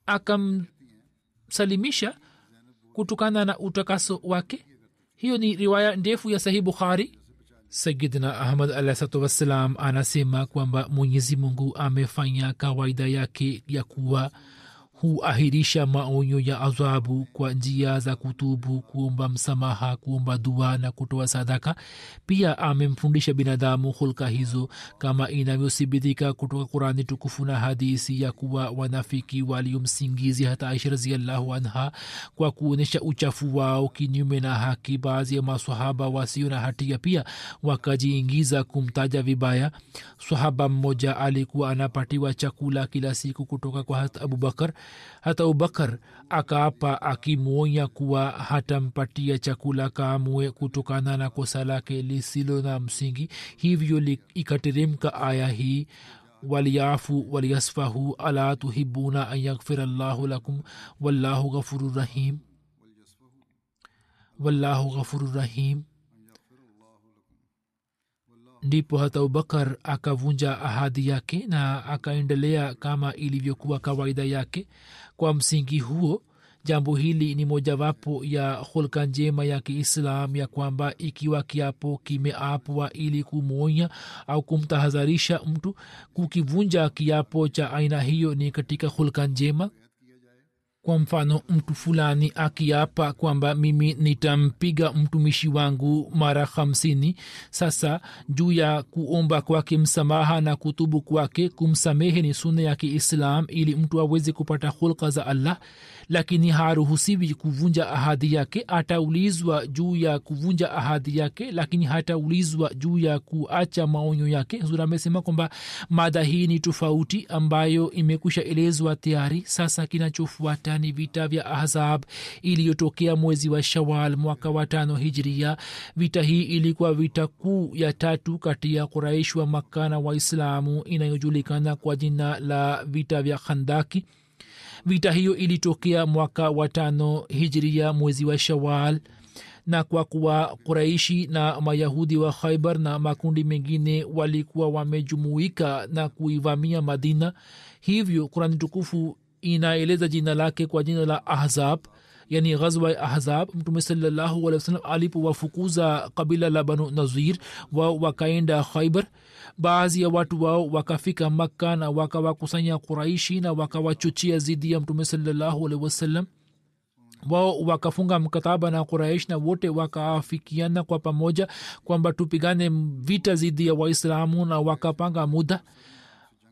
[SPEAKER 2] akamsalimisha kutokana na utakaso wake hiyo ni riwaya ndefu ya sahih bukhari. Sayidina ahmad alahsatu wassalam anasema kwamba mwenyezi mungu amefanya kawaida yake ya kuwa huahirisha maonyo ya adhabu kwa njia za kutubu kuomba msamaha kuomba dua na kutoa sadaka. Pia amemfundisha binadamu hulka hizo kama inavyothibitika kutoka kurani tukufu na hadisi ya kuwa wanafiki waliomsingizi hata aisha raziallahu anha kwa kuonyesha uchafu wao kinyume na haki. Baadhi ya masahaba wasio na hatia pia wakajiingiza kumtaja vibaya. Sahaba mmoja alikuwa anapatiwa chakula kila siku kutoka kwa hata abubakar hata abubakar akaapa akimwonya kuwa hatampatia chakula kaamue kutokana na kosa lake lisilo na msingi. Hivyo ikateremka aya hii waliafu waliasfahu ala tuhibuna an yaghfira llahu lakum wallahu ghafuru rahim. Wallahu ghafuru rahim ndipo hata abubakar akavunja ahadi yake na akaendelea kama ilivyokuwa kawaida yake. Kwa msingi huo jambo hili ni mojawapo ya hulka njema ya kiislam ya kwamba ikiwa kiapo kimeapwa ili kumwonya au kumtahadharisha mtu kukivunja kiapo cha aina hiyo ni katika hulka njema kwa mfano mtu fulani akiapa kwamba mimi nitampiga mtumishi wangu mara hamsini. Sasa juu ya kuomba kwake msamaha na kutubu kwake kumsamehe ni suna ya kiislam ili mtu aweze kupata hulka za allah lakini haruhusiwi kuvunja ahadi yake. Ataulizwa juu ya kuvunja ahadi yake lakini hataulizwa juu ya kuacha maonyo yake. Huzur amesema kwamba mada hii ni tofauti ambayo imekwisha elezwa tayari. Sasa kinachofuata ni vita vya ahzab iliyotokea mwezi wa shawal mwaka wa tano hijria. Vita hii ilikuwa vita kuu ya tatu kati ya quraish wa makka waislamu inayojulikana kwa jina la vita vya khandaki vita hiyo ilitokea mwaka wa tano hijiria mwezi wa shawal na kwa kuwa kuraishi na mayahudi wa khaibar na makundi mengine walikuwa wamejumuika na kuivamia madina hivyo kurani tukufu inaeleza jina lake kwa jina la ahzab yani ghazwa ahzab mtume salallahu alehi wasalam alipowafukuza kabila la banu nazir wao wakaenda khaibar baadhi ya watu wao wakafika makka na wakawakusanya quraishi na wakawachochea zidi ya mtume salallahu alehi wasallam wao wakafunga mkataba na quraish na wote wakaafikiana kwa pamoja kwamba tupigane vita zidi ya waislamu na wakapanga muda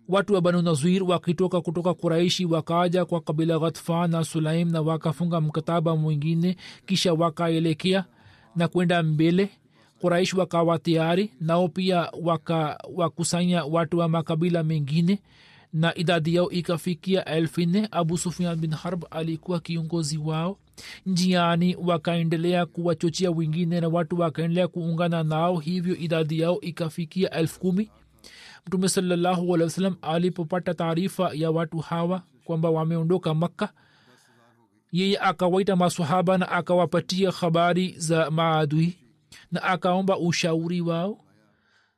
[SPEAKER 2] watu wa banu nazir wakitoka kutoka kuraishi wakaja kwa kabila ghatfan na sulaim na wakafunga mkataba mwingine kisha wakaelekea na kwenda mbele. Quraish wakawa tayari nao pia wakawakusanya watu wa makabila mengine na idadi yao ikafikia elfu abu sufian bin harb alikuwa kiongozi wao. Njiani wakaendelea kuwachochea wengine na watu wakaendelea kuungana nao hivyo idadi yao ikafikia elfu kumi mtume salllahu alehi wasalam alipopata taarifa ya watu hawa kwamba wameondoka makka yeye akawaita masahaba na akawapatia habari za maadui na akaomba ushauri wao.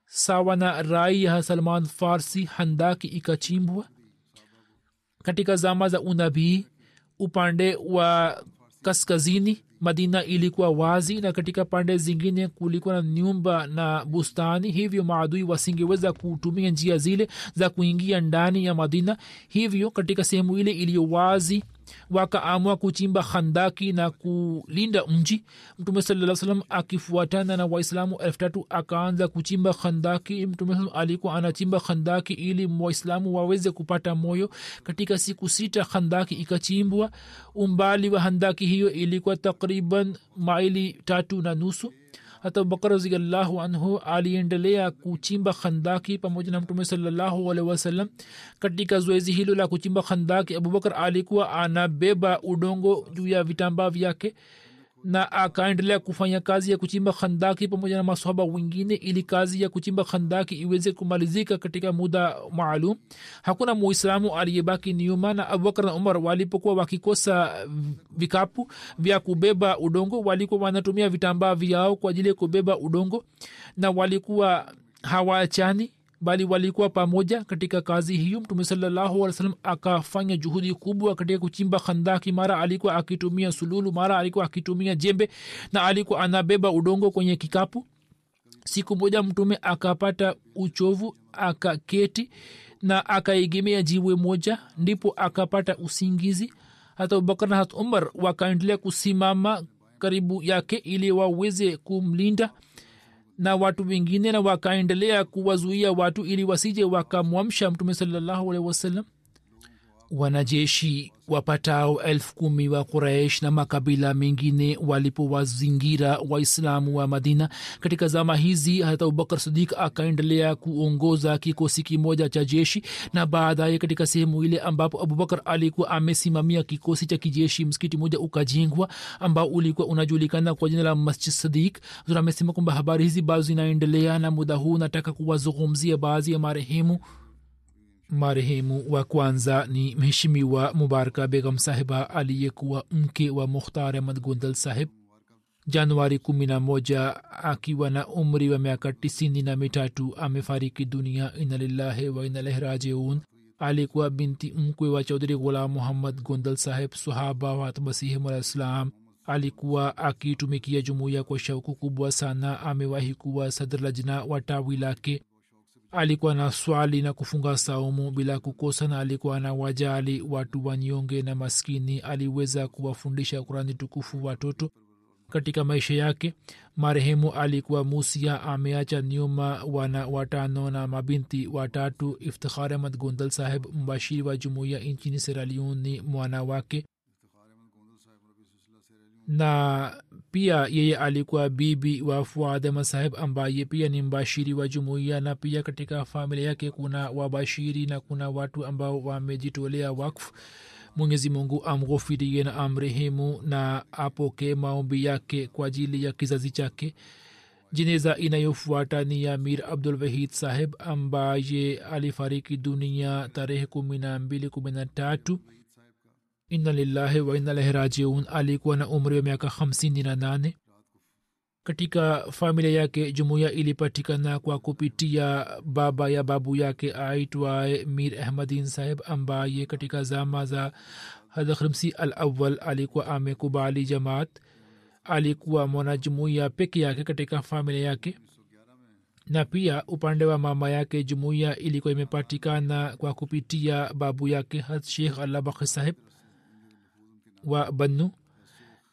[SPEAKER 2] Sawa na rai ya salman farsi handaki ikachimbwa. Katika zama za unabii upande wa kaskazini madina ilikuwa wazi na katika pande zingine kulikuwa na nyumba na bustani hivyo maadui wasingeweza kutumia njia zile za kuingia ndani ya madina. Hivyo katika sehemu ile iliyo wazi wakaamua kuchimba khandaki na kulinda mji. Mtume saa salam akifuatana na waislamu elfu tatu akaanza kuchimba khandaki mtume saa alikuwa anachimba khandaki ili waislamu waweze kupata moyo. Katika siku sita khandaki ikachimbwa. Umbali wa handaki hiyo ilikuwa takriban maili tatu na nusu abubakar raziallahu anhu aliendelea kuchimba khandaki pamoja na mtume salallahu alehi wasallam. Katika zoezi hilo la kuchimba khandaki abubakar alikuwa anabeba udongo juu ya vitambaa vyake na akaendelea kufanya kazi ya kuchimba khandaki pamoja na masohaba wengine ili kazi ya kuchimba khandaki iweze kumalizika katika muda maalum. Hakuna muislamu aliyebaki nyuma na abubakar na umar walipokuwa wakikosa vikapu vya kubeba udongo walikuwa wanatumia vitambaa vyao kwa ajili ya kubeba udongo na walikuwa hawaachani bali walikuwa pamoja katika kazi hiyo. Mtume sallahualwasalam akafanya juhudi kubwa katika kuchimba khandaki. Mara alikuwa akitumia sululu mara alikuwa akitumia jembe na alikuwa anabeba udongo kwenye kikapu. Siku moja mtume akapata uchovu akaketi na akaigemea jiwe moja ndipo akapata usingizi. Hata abubakar na hat umar wakaendelea kusimama karibu yake ili waweze kumlinda na watu wengine na wakaendelea kuwazuia watu ili wasije wakamwamsha mtume salallahu alehi wasallam wanajeshi wapatao elfu kumi wa quraish na makabila mengine walipowazingira waislamu wa madina. Katika zama hizi hata abubakar sidik akaendelea kuongoza kikosi kimoja cha jeshi na baadaye katika sehemu ile ambapo abubakar alikuwa amesimamia kikosi cha kijeshi msikiti moja ukajengwa ambao ulikuwa unajulikana kwa jina la masjid sadik amesema kwamba habari hizi bado zinaendelea na muda huu nataka kuwazungumzia baadhi ya marehemu marehemu wa kwanza ni mheshimiwa mubaraka begam sahiba aliyekuwa mke wa mukhtar ahmad gondal sahib. Januari kumi na moja akiwa na umri wa miaka tisini na mitatu amefariki dunia. Inalillahi wa inalaihi rajiun. Alikuwa binti mkwe wa chaudhuri ghulam muhammad gondal saheb sahaba wa alikuwa akitumikia jumuiya kwa shauku kubwa sana. Amewahi kuwa sadr lajna wa tawi lake alikuwa na swali na kufunga saumu bila kukosa na alikuwa na wajali. Watu wanyonge na maskini aliweza kuwafundisha kurani tukufu watoto. Katika maisha yake marehemu alikuwa musia ameacha nyuma wana watano na mabinti watatu iftikhar ahmad gondal saheb mbashiri wa jumuiya nchini seraliuni ni mwana wake na pia yeye alikuwa bibi wa fuadema saheb ambaye pia ni mbashiri wa jumuiya na pia katika familia yake kuna wabashiri na kuna watu ambao wamejitolea wakfu. Mwenyezi mungu amghofirie na amrehemu na apokee maombi yake kwa ajili ya kizazi chake. Jeneza inayofuata ni ya mir abdul wahid saheb ambaye alifariki dunia tarehe kumi na mbili kumi na tatu inna lillahi wa inna ilaihi rajiun alikuwa na umri wa miaka hamsini na nane katika familia yake jumuiya ilipatikana kwa kupitia baba ya babu yake aitwaye mir ahmadin saheb ambaye katika zama za hadhrimsi al awal alikuwa amekubali jamaat alikuwa mwanajumuiya peke yake katika familia yake na pia upande wa mama yake jumuiya ilikuwa imepatikana kwa kupitia babu yake had sheikh allah bakhi saheb wa banu.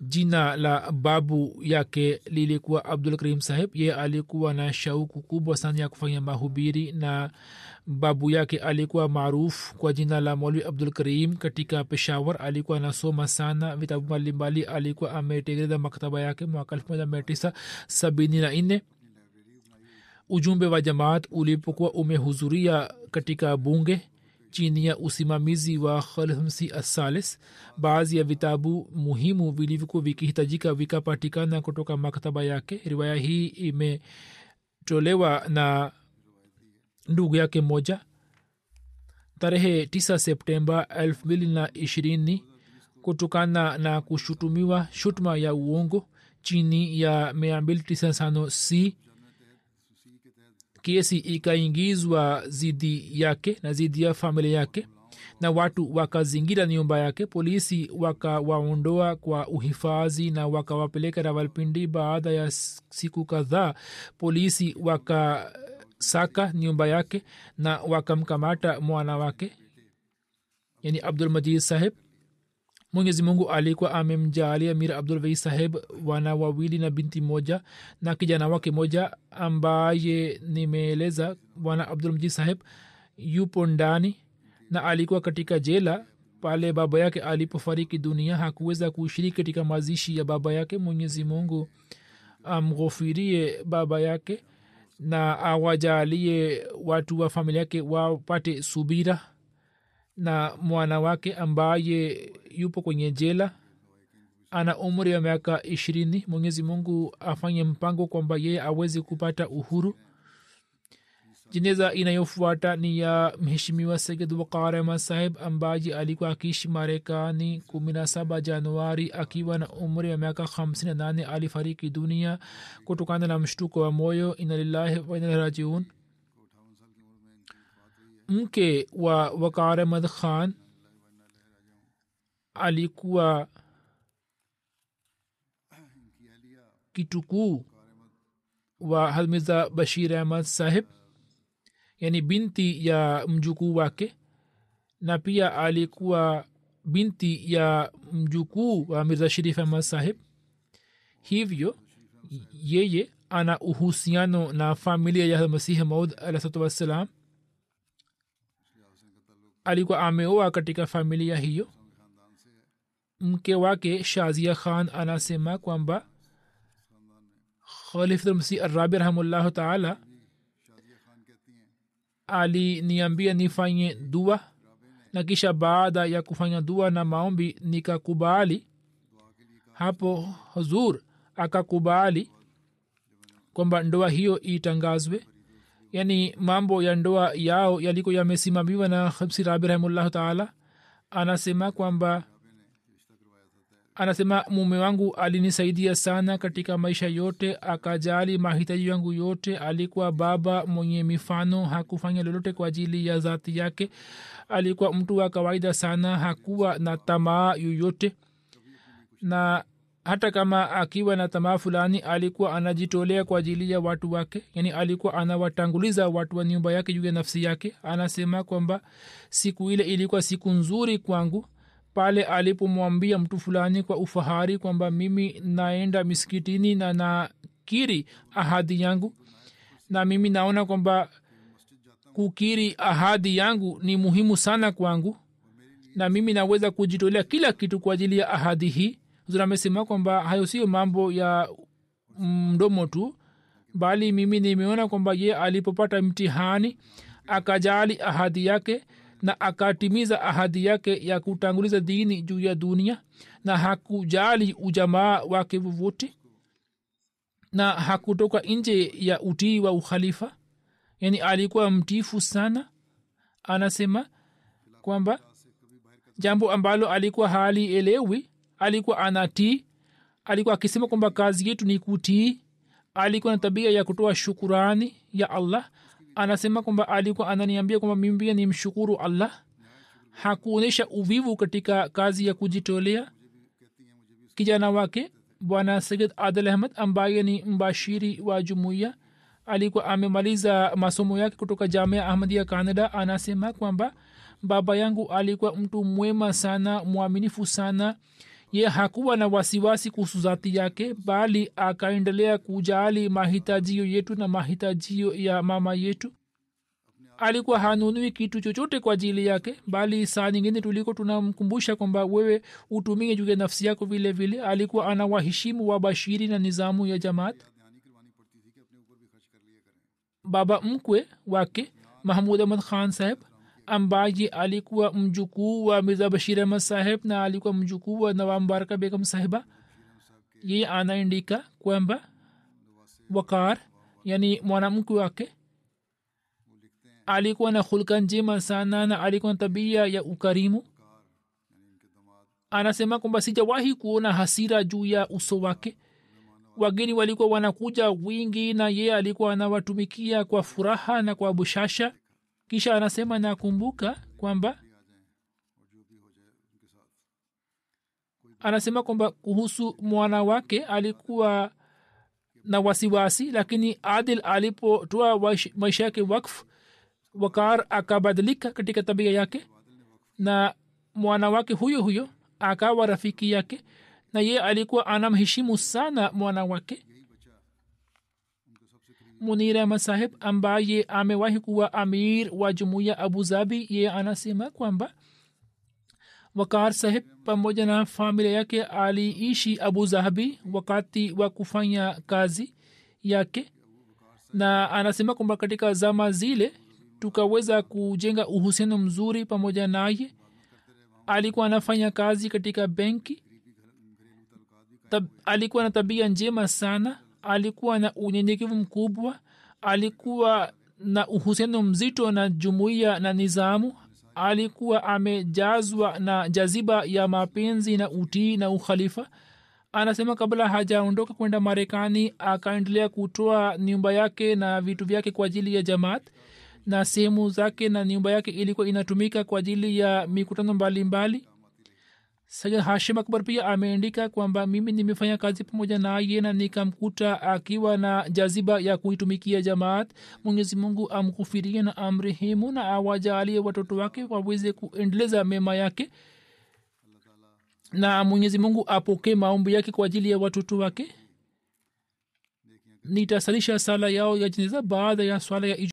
[SPEAKER 2] Jina la babu yake lilikuwa abdul karim saheb ye alikuwa na shauku kubwa sana ya kufanya mahubiri na babu yake alikuwa maarufu kwa jina la molwi abdul karim. Katika peshawar alikuwa anasoma sana vitabu mbalimbali. Alikuwa ametegereza maktaba yake mwaka elfu moja mia tisa sabini na nne. Ujumbe wa jamaat ulipokuwa umehudhuria katika bunge chini ya usimamizi wa khalmsi asalis baadhi ya vitabu muhimu vilivyokuwa vikihitajika vikapatikana kutoka maktaba yake. Riwaya hii imetolewa na ndugu yake moja tarehe 9 septemba 220 kutokana na kushutumiwa shutuma ya uongo chini ya 295 c kesi ikaingizwa zidi yake na zidi ya familia yake na watu wakazingira nyumba yake polisi wakawaondoa kwa uhifadhi na wakawapeleka rawalpindi. Baada ya siku kadhaa polisi wakasaka nyumba yake na wakamkamata mwana wake yani abdulmajid saheb mwenyezi mungu alikuwa amemjaalia mir abdulvei saheb wana wawili na binti moja na kijana wake moja ambaye nimeeleza bwana abdulmji saheb yupo ndani na alikuwa katika jela. Pale baba yake alipofariki dunia hakuweza kushiriki katika mazishi ya baba yake. Mwenyezi mungu amghofirie baba yake na awajalie watu wa familia yake wapate subira na mwana wake ambaye yupo kwenye jela ana umri wa miaka ishirini mwenyezi mungu afanye mpango kwamba yeye aweze kupata uhuru. Jeneza inayofuata ni ya mheshimiwa sayid wakarema saheb ambaye alikuwa akiishi marekani kumi na saba januari akiwa na umri wa miaka hamsini na nane alifariki dunia kutokana na mshtuko wa moyo. Inalillahi wainarajiun mke wa wakar ahmad khan alikuwa kitukuu wa halmiza bashir ahmad sahib yani binti ya mjukuu wake na pia alikuwa binti ya mjukuu wa mirza sharif ahmad sahib. Hivyo yeye ana uhusiano na familia ya masihi maud alahsatu wassalam alikuwa ameoa katika familia hiyo. Mke wake shazia khan anasema kwamba khalifmsi arabi rahimullahu taala aliniambia nifanye dua na kisha baada ya kufanya dua na maombi nikakubali. Hapo huzur akakubali kwamba ndoa hiyo itangazwe yaani mambo ya ndoa yao yaliko yamesimamiwa na habsi rabi rahimullahu taala. Anasema kwamba anasema mume wangu alinisaidia sana katika maisha yote akajali mahitaji yangu yote. Alikuwa baba mwenye mifano hakufanya lolote kwa ajili ya zati yake. Alikuwa mtu wa kawaida sana hakuwa na tamaa yoyote. Na hata kama akiwa na tamaa fulani alikuwa anajitolea kwa ajili ya watu wake yani alikuwa anawatanguliza watu wa nyumba yake juu ya nafsi yake. Anasema kwamba siku ile ilikuwa siku nzuri kwangu pale alipomwambia mtu fulani kwa ufahari kwamba mimi naenda miskitini na nakiri ahadi yangu na mimi naona kwamba kukiri ahadi yangu ni muhimu sana kwangu na mimi naweza kujitolea kila kitu kwa ajili ya ahadi hii zuri amesema kwamba hayo sio mambo ya mdomo tu bali mimi nimeona kwamba ye alipopata mtihani akajali ahadi yake na akatimiza ahadi yake ya kutanguliza dini juu ya dunia na hakujali ujamaa wake vovote na hakutoka nje ya utii wa ukhalifa. Yani alikuwa mtifu sana. Anasema kwamba jambo ambalo alikuwa hali elewi alikuwa anatii alikuwa akisema kwamba kazi yetu ni kutii alikuwa na tabia ya kutoa shukurani ya allah. Anasema kwamba alikuwa ananiambia kwamba mimi pia ni mshukuru allah. Hakuonyesha uvivu katika kazi ya kujitolea. Kijana wake bwana sayid adil ahmad ambaye ni mbashiri wa jumuiya alikuwa amemaliza masomo yake kutoka jamia ahmadia canada. Anasema kwamba baba yangu alikuwa mtu mwema sana mwaminifu sana ye hakuwa na wasiwasi kuhusu zati yake bali akaendelea kujali mahitajio yetu na mahitajio ya mama yetu. Alikuwa hanunui kitu chochote kwa ajili yake bali saa nyingine tuliko tunamkumbusha kwamba wewe utumie juu ya nafsi yako vile vile. Alikuwa ana waheshimu wa bashiri na nizamu ya jamaat. Baba mkwe wake mahmud ahmad khan saheb ambaye alikuwa mjukuu wa mirza bashir ahmad saheb na alikuwa mjukuu wa nawab mbaraka begam sahiba. Yeye anaandika kwamba wakar yani mwanamke wake alikuwa na hulka njema sana na alikuwa na tabia ya ukarimu. Anasema kwamba sijawahi kuona hasira juu ya uso wake. Wageni walikuwa wanakuja wingi na yeye alikuwa anawatumikia kwa furaha na kwa bushasha kisha anasema nakumbuka kwamba anasema kwamba kuhusu mwana wake alikuwa na wasiwasi lakini adil alipotoa maisha yake wakf wakar akabadilika katika tabia yake na mwana wake huyo huyo akawa rafiki yake na ye alikuwa anamheshimu sana mwana wake munir ahmad ambaye amewahi kuwa amir wa jumuiya abu zabi ye anasema kwamba wakar saheb pamoja na familia yake aliishi abu zahabi wakati wa kufanya kazi yake na anasema kwamba katika zama zile tukaweza kujenga uhusiano mzuri pamoja naye. Alikuwa anafanya kazi katika benki. Tab, alikuwa na tabia njema sana alikuwa na unyenyekevu mkubwa alikuwa na uhusiano mzito na jumuiya na nizamu alikuwa amejazwa na jaziba ya mapenzi na utii na ukhalifa. Anasema kabla hajaondoka kwenda marekani akaendelea kutoa nyumba yake na vitu vyake kwa ajili ya jamaat na sehemu zake na nyumba yake ilikuwa inatumika kwa ajili ya mikutano mbalimbali sayid hashim akbar pia ameandika kwamba mimi nimefanya kazi pamoja naye na nikamkuta akiwa na jaziba ya kuitumikia jamaat. Mwenyezi mungu amkufirie na amrehemu na awajaalie watoto wake waweze kuendeleza mema yake. Na mwenyezi mungu apokee maombi yake kwa ajili ya watoto wake. Nitasalisha sala yao ya jeneza baada ya swala ya iju